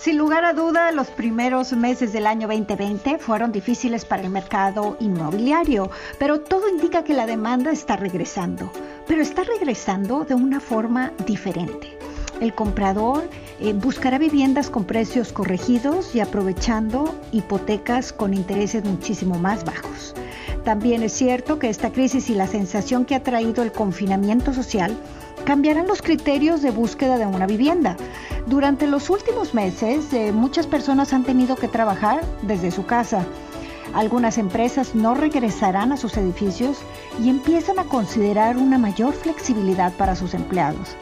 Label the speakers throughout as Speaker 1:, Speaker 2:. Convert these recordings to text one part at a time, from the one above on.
Speaker 1: Sin lugar a duda, los primeros meses del año 2020 fueron difíciles para el mercado inmobiliario, pero todo indica que la demanda está regresando, pero está regresando de una forma diferente. El comprador eh, buscará viviendas con precios corregidos y aprovechando hipotecas con intereses muchísimo más bajos. También es cierto que esta crisis y la sensación que ha traído el confinamiento social cambiarán los criterios de búsqueda de una vivienda. Durante los últimos meses, eh, muchas personas han tenido que trabajar desde su casa. Algunas empresas no regresarán a sus edificios y empiezan a considerar una mayor flexibilidad para sus empleados.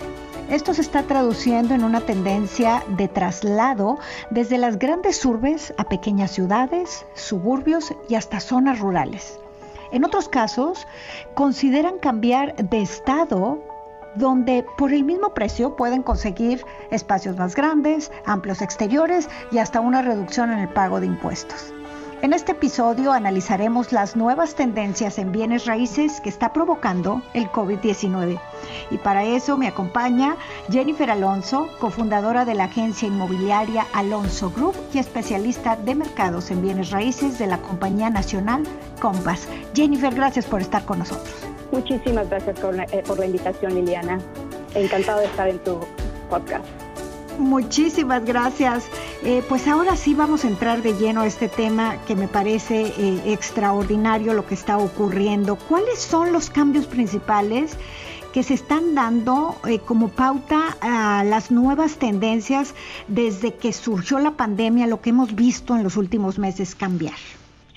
Speaker 1: Esto se está traduciendo en una tendencia de traslado desde las grandes urbes a pequeñas ciudades, suburbios y hasta zonas rurales. En otros casos, consideran cambiar de estado donde por el mismo precio pueden conseguir espacios más grandes, amplios exteriores y hasta una reducción en el pago de impuestos. En este episodio analizaremos las nuevas tendencias en bienes raíces que está provocando el COVID-19. Y para eso me acompaña Jennifer Alonso, cofundadora de la agencia inmobiliaria Alonso Group y especialista de mercados en bienes raíces de la compañía nacional Compass. Jennifer, gracias por estar con nosotros.
Speaker 2: Muchísimas gracias por la, eh, por la invitación, Liliana. Encantado de estar en tu podcast.
Speaker 1: Muchísimas gracias. Eh, pues ahora sí vamos a entrar de lleno a este tema que me parece eh, extraordinario lo que está ocurriendo. ¿Cuáles son los cambios principales que se están dando como pauta a las nuevas tendencias desde que surgió la pandemia, lo que hemos visto en los últimos meses cambiar?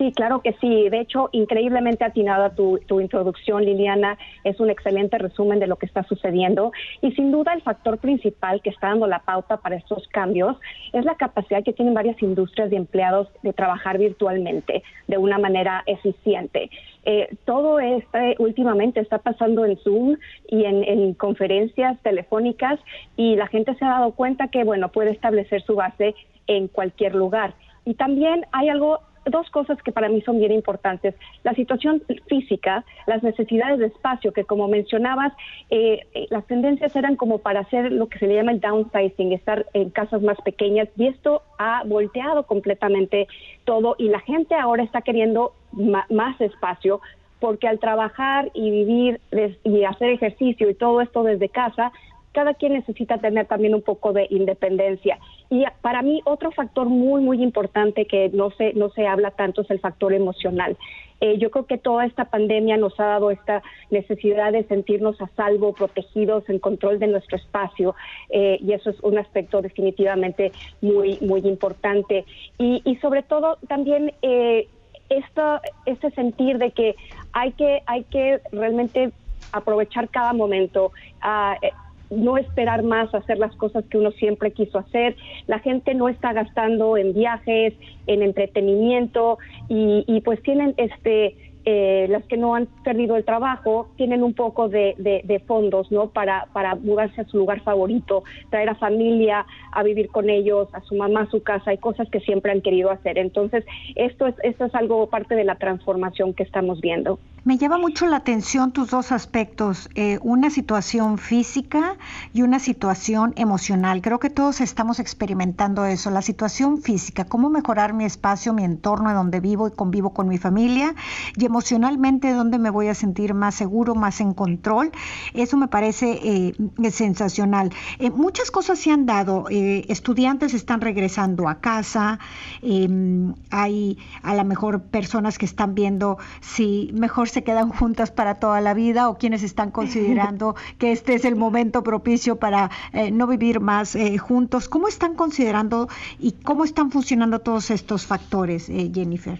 Speaker 2: Sí, claro que sí. De hecho, increíblemente atinada tu, introducción, Liliana. Es un excelente resumen de lo que está sucediendo. Y sin duda, el factor principal que está dando la pauta para estos cambios es la capacidad que tienen varias industrias y empleados de trabajar virtualmente de una manera eficiente. Eh, todo esto últimamente está pasando en Zoom y en, en conferencias telefónicas y la gente se ha dado cuenta que, bueno, puede establecer su base en cualquier lugar. Y también hay algo dos cosas que para mí son bien importantes. La situación física, las necesidades de espacio, que como mencionabas, eh, eh, las tendencias eran como para hacer lo que se le llama el downsizing, estar en casas más pequeñas, y esto ha volteado completamente todo y la gente ahora está queriendo más espacio porque al trabajar y vivir y hacer ejercicio y todo esto desde casa, cada quien necesita tener también un poco de independencia. Y para mí otro factor muy, muy importante que no se, no se habla tanto es el factor emocional. Eh, yo creo que toda esta pandemia nos ha dado esta necesidad de sentirnos a salvo, protegidos, en control de nuestro espacio, eh, y eso es un aspecto definitivamente muy, muy importante. Y, sobre todo también eh, esto, este sentir de que hay que, hay que realmente aprovechar cada momento. Uh, no esperar más, hacer las cosas que uno siempre quiso hacer. La gente no está gastando en viajes, en entretenimiento y, y pues tienen este eh, las que no han perdido el trabajo tienen un poco de, de, fondos, ¿no? Para, para mudarse a su lugar favorito, traer a familia a vivir con ellos, a su mamá a su casa, hay cosas que siempre han querido hacer. Entonces, esto es, esto es algo parte de la transformación que estamos viendo.
Speaker 1: Me llama mucho la atención tus dos aspectos, eh, una situación física y una situación emocional. Creo que todos estamos experimentando eso, la situación física, cómo mejorar mi espacio, mi entorno donde vivo y convivo con mi familia y emocionalmente dónde me voy a sentir más seguro, más en control. Eso me parece eh, sensacional. Eh, muchas cosas se han dado, estudiantes están regresando a casa, em, hay a lo mejor personas que están viendo si mejor se quedan juntas para toda la vida o quienes están considerando que este es el momento propicio para eh, no vivir más eh, juntos. ¿Cómo están considerando y cómo están funcionando todos estos factores, eh, Jennifer?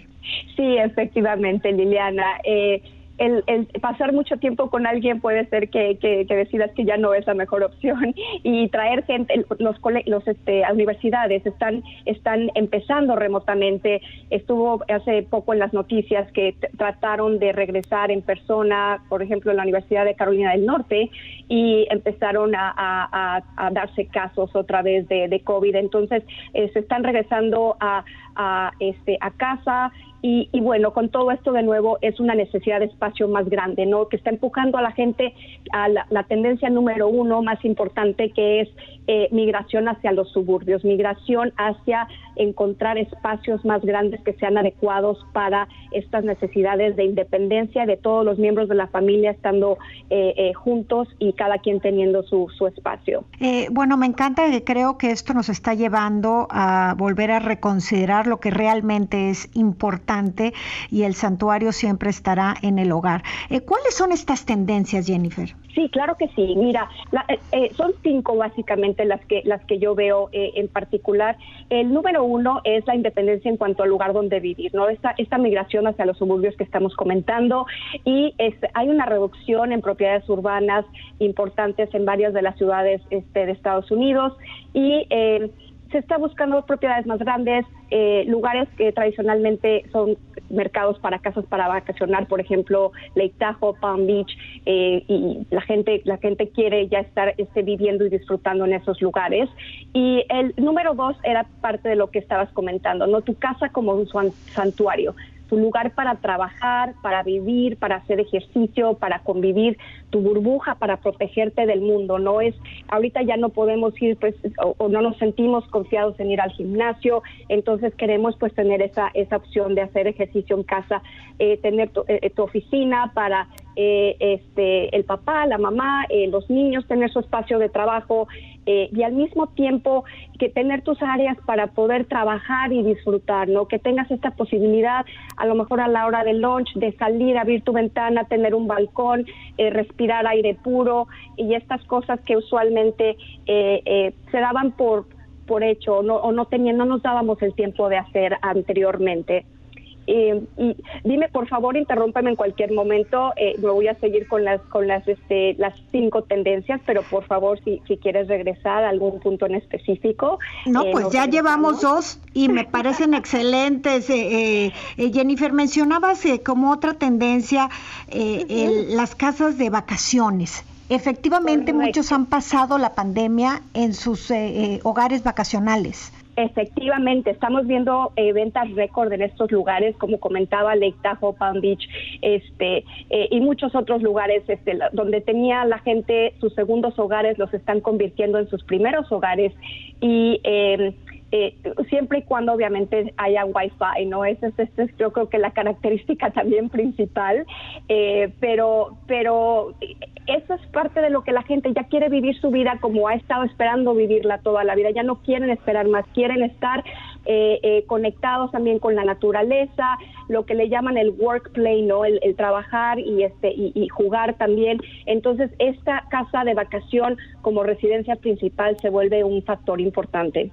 Speaker 2: Sí, efectivamente, Liliana. El, pasar mucho tiempo con alguien puede ser que, que, decidas que ya no es la mejor opción y traer gente, los, los este, universidades están, están empezando remotamente. Estuvo hace poco en las noticias que trataron de regresar en persona, por ejemplo, en la Universidad de Carolina del Norte, y empezaron a, darse casos otra vez de, de COVID. Entonces, eh, se están regresando a, a, este, a casa y, bueno, con todo esto de nuevo es una necesidad de espacio más grande, ¿no? Que está empujando a la gente a la, tendencia número uno más importante que es eh, migración hacia los suburbios, migración hacia encontrar espacios más grandes que sean adecuados para estas necesidades de independencia de todos los miembros de la familia estando eh, eh, juntos y cada quien teniendo su, su espacio.
Speaker 1: bueno, me encanta que creo que esto nos está llevando a volver a reconsiderar lo que realmente es importante y el santuario siempre estará en el hogar. Eh, ¿Cuáles son estas tendencias, Jennifer?
Speaker 2: Sí, claro que sí. Mira, eh, eh, son cinco básicamente las que las que yo veo en particular. El número uno es la independencia en cuanto al lugar donde vivir, ¿no? Esta, esta migración hacia los suburbios que estamos comentando y hay una reducción en propiedades urbanas importantes en varias de las ciudades este, de Estados Unidos y se está buscando propiedades más grandes, eh, lugares que tradicionalmente son mercados para casas para vacacionar, por ejemplo, Lake Tahoe, Palm Beach, eh, y la gente, la gente quiere ya estar este, viviendo y disfrutando en esos lugares. Y el número dos era parte de lo que estabas comentando, ¿no? Tu casa como un santuario tu lugar para trabajar, para vivir, para hacer ejercicio, para convivir, tu burbuja para protegerte del mundo. No es, ahorita ya no podemos ir, pues, o, no nos sentimos confiados en ir al gimnasio, entonces queremos pues tener esa, esa opción de hacer ejercicio en casa, eh, tener tu, eh, tu oficina para eh, este, el papá, la mamá, eh, los niños, tener su espacio de trabajo eh, y al mismo tiempo que tener tus áreas para poder trabajar y disfrutar, ¿no? Que tengas esta posibilidad, a lo mejor a la hora del lunch, de salir, abrir tu ventana, tener un balcón, respirar aire puro y estas cosas que usualmente se daban por por hecho o no, o no tenían, no nos dábamos el tiempo de hacer anteriormente. Eh, y dime, por favor, interrúmpeme en cualquier momento. Eh, me voy a seguir con las con las este, las cinco tendencias, pero por favor, si, si quieres regresar a algún punto en específico.
Speaker 1: No, eh, pues ya llevamos dos y me parecen excelentes. Jennifer, mencionabas como otra tendencia las casas de vacaciones. Efectivamente, muchos han pasado la pandemia en sus hogares vacacionales.
Speaker 2: Efectivamente, estamos viendo eh, ventas récord en estos lugares, como comentaba Lake Tahoe, Palm Beach, este, eh, y muchos otros lugares este, donde tenía la gente sus segundos hogares, los están convirtiendo en sus primeros hogares. Y eh, eh, siempre y cuando obviamente haya wifi, ¿no? Esa es, es, yo creo que la característica también principal, eh, pero, pero eso es parte de lo que la gente ya quiere vivir su vida como ha estado esperando vivirla toda la vida, ya no quieren esperar más, quieren estar eh, conectados también con la naturaleza, lo que le llaman el workplay, ¿no? El, trabajar y, este, y jugar también. Entonces, esta casa de vacación como residencia principal se vuelve un factor importante.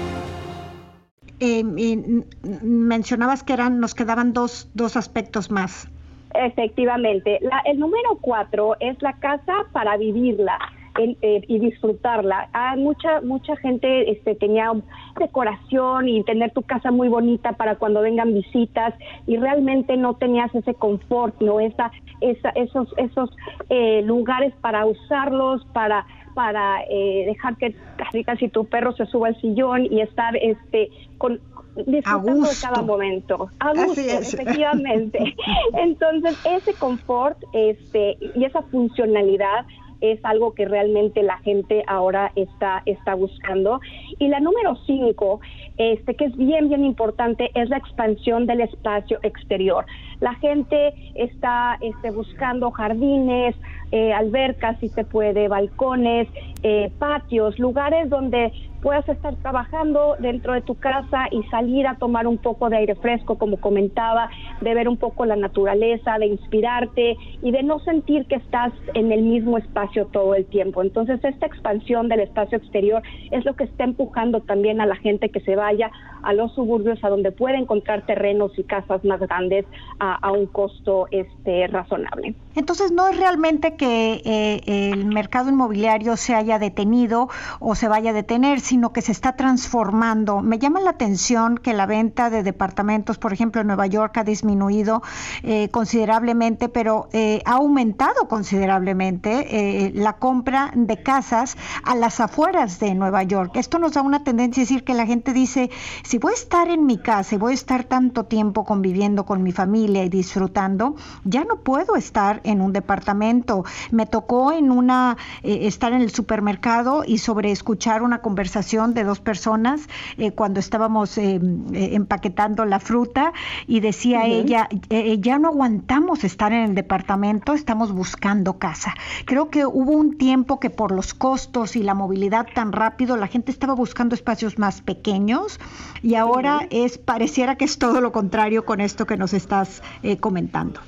Speaker 1: Eh, mencionabas que eran, nos quedaban dos, dos aspectos más.
Speaker 2: Efectivamente. el número cuatro es la casa para vivirla. Eh, y disfrutarla. Hay mucha mucha gente este, tenía decoración y tener tu casa muy bonita para cuando vengan visitas y realmente no tenías ese confort, no esa, esa esos esos eh, lugares para usarlos para para eh, dejar que casi casi tu perro se suba al sillón y estar este con disfrutando de cada momento. A gusto, efectivamente. Entonces, ese confort este, y esa funcionalidad es algo que realmente la gente ahora está, está buscando. Y la número cinco, este, que es bien, bien importante, es la expansión del espacio exterior. La gente está este, buscando jardines, eh, albercas, si se puede, balcones, eh, patios, lugares donde puedas estar trabajando dentro de tu casa y salir a tomar un poco de aire fresco, como comentaba, de ver un poco la naturaleza, de inspirarte y de no sentir que estás en el mismo espacio todo el tiempo. Entonces, esta expansión del espacio exterior es lo que está empujando también a la gente que se vaya a los suburbios, a donde puede encontrar terrenos y casas más grandes a, un costo este, razonable.
Speaker 1: Entonces, no es realmente que eh, el mercado inmobiliario se haya detenido o se vaya a detener, sino que se está transformando. Me llama la atención que la venta de departamentos, por ejemplo, en Nueva York ha disminuido eh, considerablemente, pero eh, ha aumentado considerablemente eh, la compra de casas a las afueras de Nueva York. Esto nos da una tendencia a decir que la gente dice, si voy a estar en mi casa y voy a estar tanto tiempo conviviendo con mi familia y disfrutando, ya no puedo estar en un departamento. Me tocó en una estar en el supermercado y sobre escuchar una conversación de dos personas eh, cuando estábamos eh, eh, empaquetando la fruta y decía ella, ya no aguantamos estar en el departamento, estamos buscando casa. Creo que hubo un tiempo que por los costos y la movilidad tan rápido la gente estaba buscando espacios más pequeños y ahora es pareciera que es todo lo contrario con esto que nos estás comentando.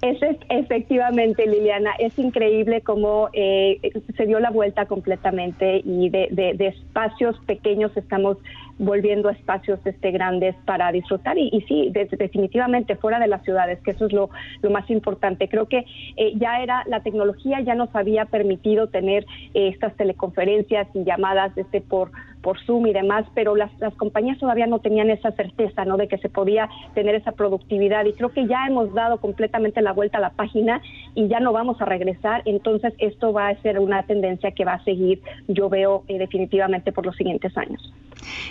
Speaker 2: Es, efectivamente, Liliana, es increíble cómo eh, se dio la vuelta completamente y de, espacios pequeños estamos volviendo a espacios este, grandes para disfrutar y, sí, definitivamente fuera de las ciudades, que eso es lo, más importante. Creo que eh, ya era, la tecnología ya nos había permitido tener eh, estas teleconferencias y llamadas este, por por Zoom y demás, pero las, las compañías todavía no tenían esa certeza, ¿no? De que se podía tener esa productividad y creo que ya hemos dado completamente la vuelta a la página y ya no vamos a regresar, entonces esto va a ser una tendencia que va a seguir, yo veo eh, definitivamente por los siguientes años.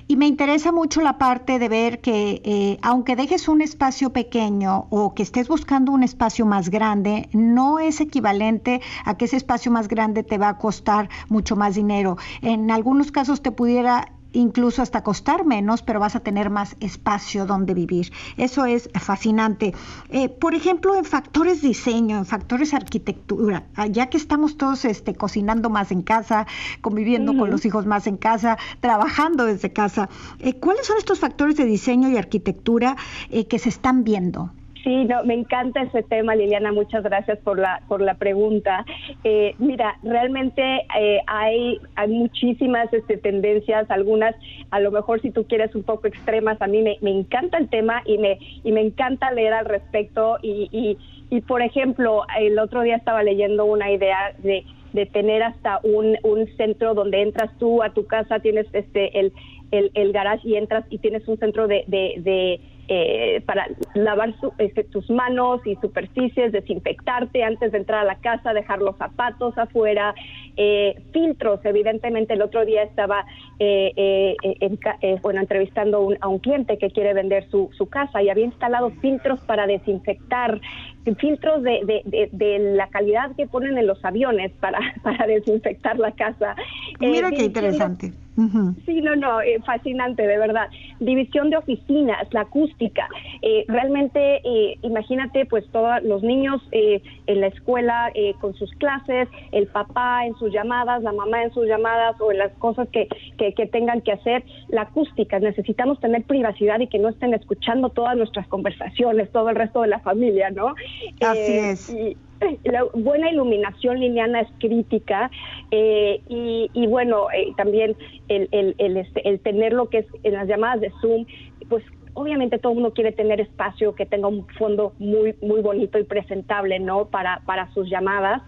Speaker 1: Y me interesa mucho la parte de ver que eh, aunque dejes un espacio pequeño o que estés buscando un espacio más grande, no es equivalente a que ese espacio más grande te va a costar mucho más dinero. En algunos casos te pudiera incluso hasta costar menos, pero vas a tener más espacio donde vivir. Eso es fascinante. Eh, por ejemplo, en factores diseño, en factores arquitectura, ya que estamos todos este, cocinando más en casa, conviviendo con los hijos más en casa, trabajando desde casa, eh, ¿cuáles son estos factores de diseño y arquitectura eh, que se están viendo?
Speaker 2: Sí, no, me encanta ese tema, Liliana. Muchas gracias por la por la pregunta. Eh, mira, realmente eh, hay hay muchísimas este, tendencias, algunas a lo mejor si tú quieres un poco extremas. A mí me, me encanta el tema y me y me encanta leer al respecto. Y, y, y por ejemplo, el otro día estaba leyendo una idea de de tener hasta un, un centro donde entras tú a tu casa, tienes este el, el, el garage y entras y tienes un centro de, de eh, para lavar este, tus manos y superficies, desinfectarte antes de entrar a la casa, dejar los zapatos afuera, eh, filtros. Evidentemente, el otro día estaba eh, bueno entrevistando a un cliente que quiere vender su, su casa y había instalado filtros para desinfectar filtros de, de, la calidad que ponen en los aviones para, para desinfectar la casa.
Speaker 1: Mira qué interesante.
Speaker 2: Sí, no, no, eh, fascinante, de verdad. División de oficinas, la acústica. Eh, realmente, eh, imagínate, pues todos los niños en la escuela con sus clases, el papá en sus llamadas, la mamá en sus llamadas o en las cosas que, que, que tengan que hacer. La acústica, necesitamos tener privacidad y que no estén escuchando todas nuestras conversaciones, todo el resto de la familia, ¿no?
Speaker 1: Así es.
Speaker 2: la buena iluminación lineana es crítica eh, y, bueno, eh, también el, el, el, este, el tener lo que es en las llamadas de Zoom, pues obviamente todo el mundo quiere tener espacio que tenga un fondo muy muy bonito y presentable no para para sus llamadas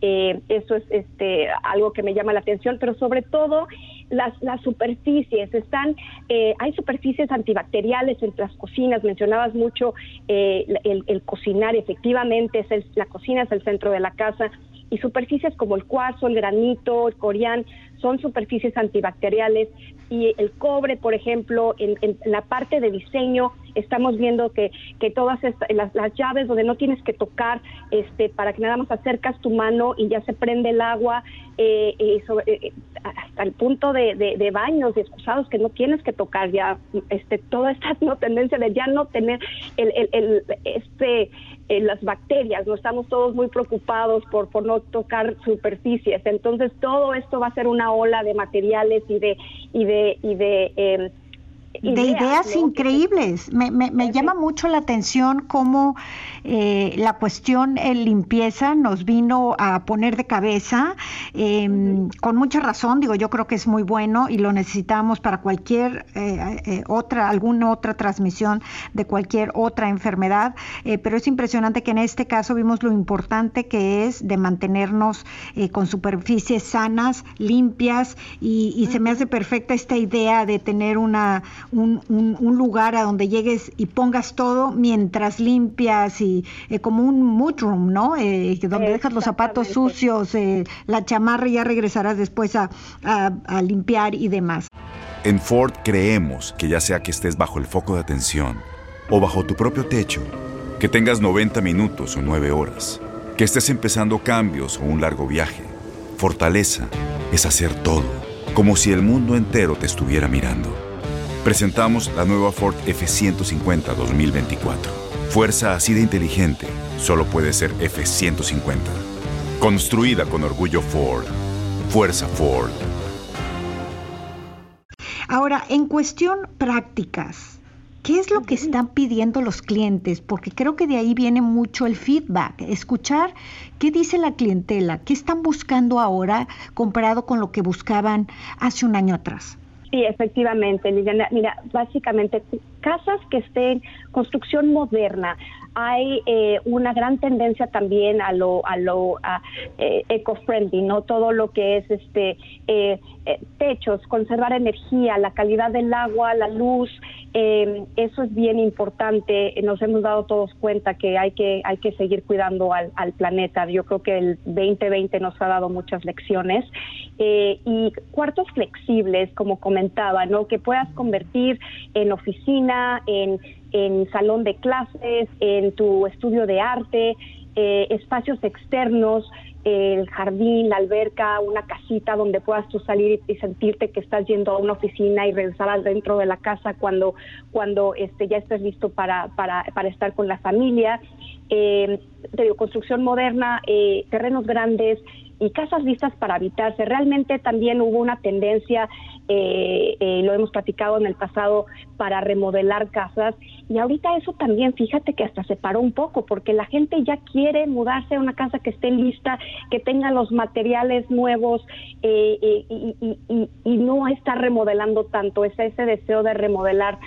Speaker 2: eh, eso es este algo que me llama la atención pero sobre todo las, las superficies están eh, hay superficies antibacteriales en las cocinas mencionabas mucho eh, el, cocinar efectivamente es la cocina es el centro de la casa y superficies como el cuarzo, el granito, el corián, son superficies antibacteriales. Y el cobre, por ejemplo, en, la parte de diseño estamos viendo que, que todas las, llaves donde no tienes que tocar, este, para que nada más acercas tu mano y ya se prende el agua, eh, eh, eh, hasta el punto de, de, baños y excusados que no tienes que tocar ya, este, toda esta no tendencia de ya no tener el, el, el este las bacterias, no estamos todos muy preocupados por, por no tocar superficies, entonces todo esto va a ser una ola de materiales y de y de y de em,
Speaker 1: de ideas, increíbles. Me, me, llama mucho la atención cómo eh, la cuestión en limpieza nos vino a poner de cabeza, em, con mucha razón, digo, yo creo que es muy bueno y lo necesitamos para cualquier eh, eh, otra, alguna otra transmisión de cualquier otra enfermedad, pero es impresionante que en este caso vimos lo importante que es de mantenernos con superficies sanas, limpias y, y se me hace perfecta esta idea de tener una un, un, lugar a donde llegues y pongas todo mientras limpias y eh, como un mudroom, ¿no? Eh, donde dejas los zapatos sucios, eh, la chamarra y ya regresarás después a, a limpiar y demás.
Speaker 3: En Ford creemos que ya sea que estés bajo el foco de atención o bajo tu propio techo, que tengas 90 minutos o 9 horas, que estés empezando cambios o un largo viaje, fortaleza es hacer todo, como si el mundo entero te estuviera mirando presentamos la nueva Ford F150 2024. Fuerza así de inteligente solo puede ser F150. Construida con orgullo Ford. Fuerza Ford.
Speaker 1: Ahora, en cuestión prácticas, ¿qué es lo que están pidiendo los clientes? Porque creo que de ahí viene mucho el feedback, escuchar qué dice la clientela, qué están buscando ahora comparado con lo que buscaban hace un año atrás.
Speaker 2: Sí, efectivamente, Liliana. Mira, básicamente casas que estén construcción moderna. Hay eh, una gran tendencia también a lo a lo eh, eco-friendly, no todo lo que es este eh, techos, conservar energía, la calidad del agua, la luz, eso es bien importante. Nos hemos dado todos cuenta que hay que hay que seguir cuidando al, al planeta. Yo creo que el 2020 nos ha dado muchas lecciones y cuartos flexibles, como comentaba, no que puedas convertir en oficina en, salón de clases, en tu estudio de arte, eh, espacios externos, el jardín, la alberca, una casita donde puedas tú salir y, sentirte que estás yendo a una oficina y regresar dentro de la casa cuando, cuando este, ya estés listo para, para, para estar con la familia. Eh, te digo, construcción moderna, eh, terrenos grandes, y casas listas para habitarse. Realmente también hubo una tendencia, eh, eh, lo hemos platicado en el pasado, para remodelar casas y ahorita eso también, fíjate que hasta se paró un poco porque la gente ya quiere mudarse a una casa que esté lista, que tenga los materiales nuevos eh, y, no está remodelando tanto. Es ese deseo de remodelar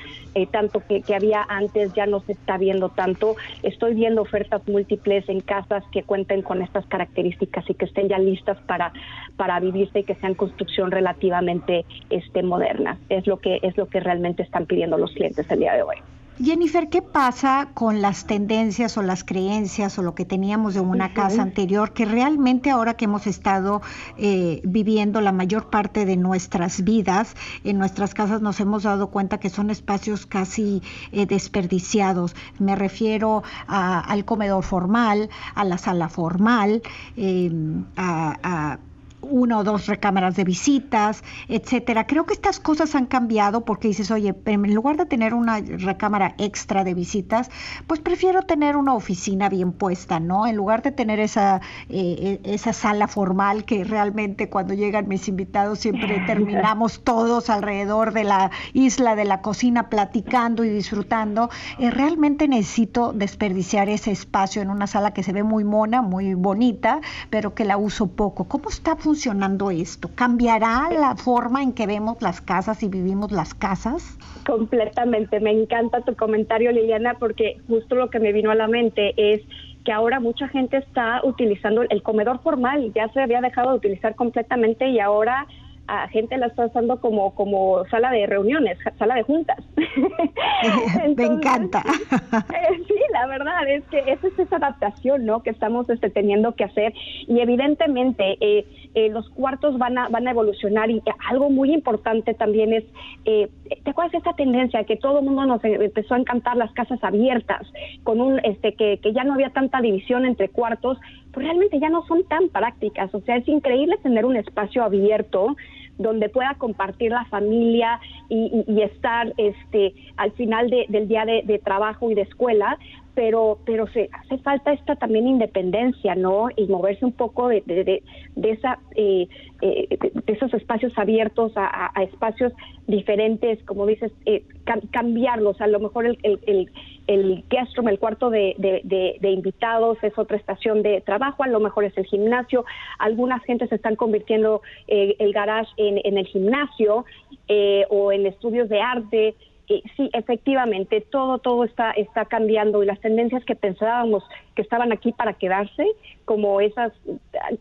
Speaker 2: tanto que, que había antes ya no se está viendo tanto. Estoy viendo ofertas múltiples en casas que cuenten con estas características y que estén ya listas para, para vivirse y que sean construcción relativamente este, moderna. Es lo que, es lo que realmente están pidiendo los clientes el día de hoy.
Speaker 1: Jennifer, ¿qué pasa con las tendencias o las creencias o lo que teníamos de una casa anterior que realmente ahora que hemos estado eh, viviendo la mayor parte de nuestras vidas en nuestras casas nos hemos dado cuenta que son espacios casi eh, desperdiciados? Me refiero al comedor formal, a la sala formal, eh, a una o dos recámaras de visitas, etcétera. Creo que estas cosas han cambiado porque dices, oye, en lugar de tener una recámara extra de visitas, pues prefiero tener una oficina bien puesta, ¿no? En lugar de tener esa, eh, e, esa sala formal que realmente cuando llegan mis invitados siempre terminamos todos alrededor de la isla de la cocina platicando y disfrutando, eh, realmente necesito desperdiciar ese espacio en una sala que se ve muy mona, muy bonita, pero que la uso poco. ¿Cómo está funcionando? Funcionando esto? ¿Cambiará la forma en que vemos las casas y vivimos las casas?
Speaker 2: Completamente. Me encanta tu comentario, Liliana, porque justo lo que me vino a la mente es que ahora mucha gente está utilizando el comedor formal, ya se había dejado de utilizar completamente y ahora a gente la está usando como, como sala de reuniones, sala de juntas.
Speaker 1: Me encanta.
Speaker 2: Eh, sí, la verdad es que esa es esa adaptación, ¿no? Que estamos este, teniendo que hacer y evidentemente eh, eh, los cuartos van a van a evolucionar y algo muy importante también es, ¿te acuerdas de esta tendencia que todo el mundo nos empezó a encantar las casas abiertas con un este que, que ya no había tanta división entre cuartos? Pues realmente ya no son tan prácticas, o sea, es increíble tener un espacio abierto donde pueda compartir la familia y, estar este al final del día de, trabajo y de escuela pero pero se hace falta esta también independencia no y moverse un poco de, de, esa eh, eh, de esos espacios abiertos a, espacios diferentes como dices eh, cambiarlos. A lo mejor el, el, el, guest room el cuarto de, de, invitados es otra estación de trabajo a lo mejor es el gimnasio. Algunas gentes están convirtiendo el garage en, en el gimnasio o en estudios de arte sí, efectivamente, todo, todo está, está cambiando y las tendencias que pensábamos que estaban aquí para quedarse, como esas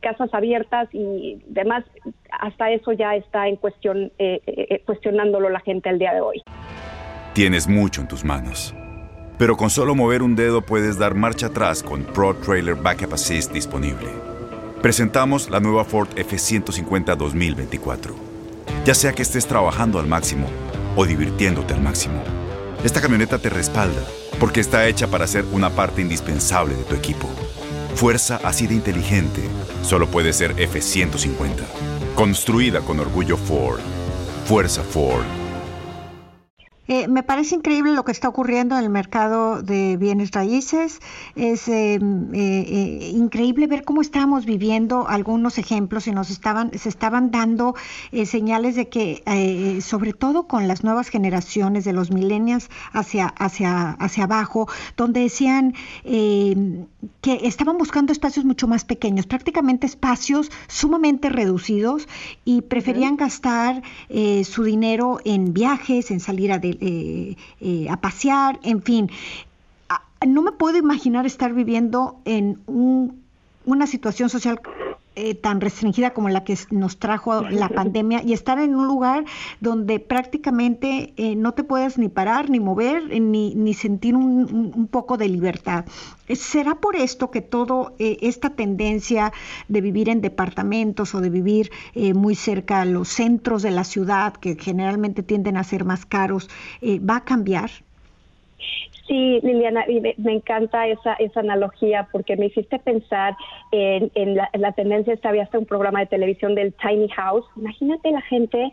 Speaker 2: casas abiertas y demás, hasta eso ya está en cuestión, eh, eh, eh, cuestionándolo la gente al día de hoy.
Speaker 3: Tienes mucho en tus manos, pero con solo mover un dedo puedes dar marcha atrás con Pro Trailer Backup Assist disponible. Presentamos la nueva Ford F150 2024. Ya sea que estés trabajando al máximo, o divirtiéndote al máximo. Esta camioneta te respalda porque está hecha para ser una parte indispensable de tu equipo. Fuerza así de inteligente solo puede ser F-150. Construida con orgullo Ford. Fuerza Ford.
Speaker 1: Eh, me parece increíble lo que está ocurriendo en el mercado de bienes raíces. Es eh, eh, increíble ver cómo estamos viviendo algunos ejemplos y nos estaban, se estaban dando señales de que, sobre todo con las nuevas generaciones de los millennials hacia, hacia, hacia abajo, donde decían que estaban buscando espacios mucho más pequeños, prácticamente espacios sumamente reducidos y preferían gastar su dinero en viajes, en salir a, eh, eh, a pasear, en fin. No me puedo imaginar estar viviendo en una situación social eh, tan restringida como la que nos trajo la pandemia y estar en un lugar donde prácticamente eh, no te puedes ni parar, ni mover, ni, ni sentir un, poco de libertad. ¿Será por esto que toda eh, esta tendencia de vivir en departamentos o de vivir muy cerca a los centros de la ciudad, que generalmente tienden a ser más caros, va a cambiar?
Speaker 2: Sí, Liliana, me, encanta esa, esa analogía porque me hiciste pensar en, en, la, en la tendencia, esta había hasta un programa de televisión del Tiny House. Imagínate la gente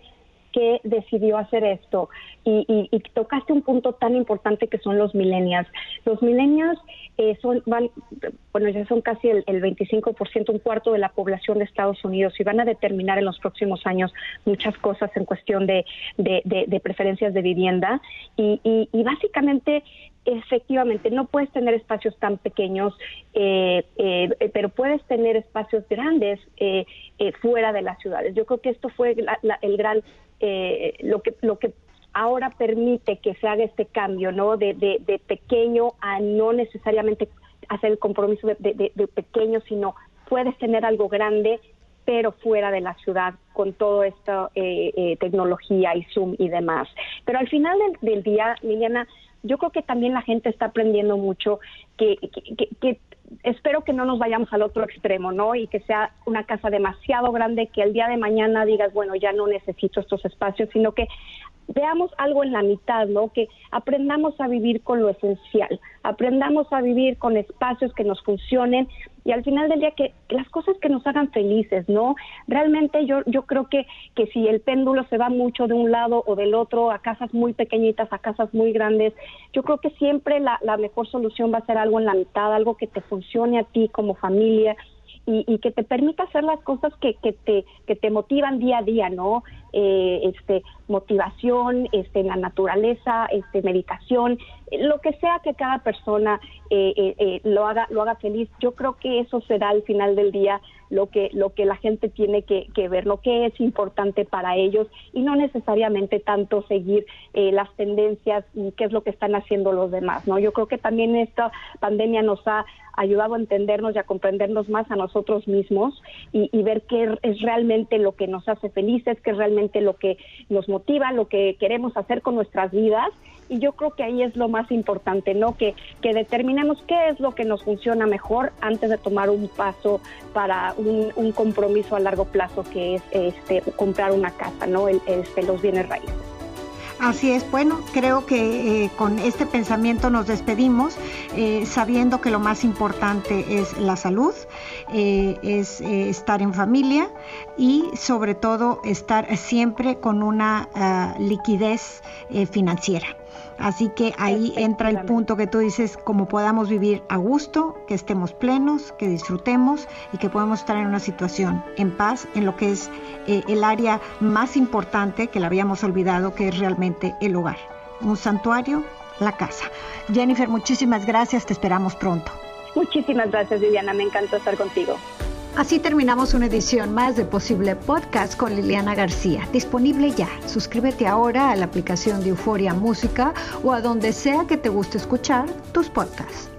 Speaker 2: que decidió hacer esto y, tocaste un punto tan importante que son los millennials. Los millennials eh, son, van, bueno, ya son casi el, el 25%, un cuarto de la población de Estados Unidos y van a determinar en los próximos años muchas cosas en cuestión de, de, preferencias de vivienda y, y, básicamente efectivamente no puedes tener espacios tan pequeños, eh, eh, pero puedes tener espacios grandes fuera de las ciudades. Yo creo que esto fue el gran eh, lo que lo que ahora permite que se haga este cambio, ¿no? De, de, pequeño a no necesariamente hacer el compromiso de, de, pequeño, sino puedes tener algo grande, pero fuera de la ciudad, con toda esta eh, eh, tecnología y Zoom y demás. Pero al final del, día, Liliana, yo creo que también la gente está aprendiendo mucho que, que, que espero que no nos vayamos al otro extremo, ¿no? Y que sea una casa demasiado grande que el día de mañana digas, bueno, ya no necesito estos espacios, sino que veamos algo en la mitad, ¿no? Que aprendamos a vivir con lo esencial, aprendamos a vivir con espacios que nos funcionen y al final del día que, las cosas que nos hagan felices, ¿no? Realmente yo yo creo que que si el péndulo se va mucho de un lado o del otro a casas muy pequeñitas, a casas muy grandes, yo creo que siempre la, la mejor solución va a ser algo en la mitad, algo que te funcione a ti como familia y, que te permita hacer las cosas que, que, te, que te motivan día a día, ¿no? Eh, este, motivación, este, la naturaleza, este, meditación, lo que sea que cada persona eh, eh, lo haga, lo haga feliz. Yo creo que eso será al final del día lo que, lo que la gente tiene que, ver, lo que es importante para ellos y no necesariamente tanto seguir eh, las tendencias y qué es lo que están haciendo los demás, ¿no? Yo creo que también esta pandemia nos ha ayudado a entendernos y a comprendernos más a nosotros mismos y, ver qué es realmente lo que nos hace felices, qué es realmente lo que nos motiva, lo que queremos hacer con nuestras vidas. Y yo creo que ahí es lo más importante, ¿no? Que, que determinemos qué es lo que nos funciona mejor antes de tomar un paso para un, un compromiso a largo plazo, que es este, comprar una casa, ¿no? El, este, los bienes raíces.
Speaker 1: Así es, bueno, creo que eh, con este pensamiento nos despedimos, eh, sabiendo que lo más importante es la salud, eh, es estar en familia y sobre todo estar siempre con una ah, liquidez financiera. Así que ahí entra el punto que tú dices, como podamos vivir a gusto, que estemos plenos, que disfrutemos y que podamos estar en una situación en paz, en lo que es eh, el área más importante que la habíamos olvidado, que es realmente el hogar. Un santuario, la casa. Jennifer, muchísimas gracias, te esperamos pronto.
Speaker 2: Muchísimas gracias, Viviana, me encantó estar contigo.
Speaker 1: Así terminamos una edición más de Posible Podcast con Liliana García. Disponible ya. Suscríbete ahora a la aplicación de Euforia Música o a donde sea que te guste escuchar tus podcasts.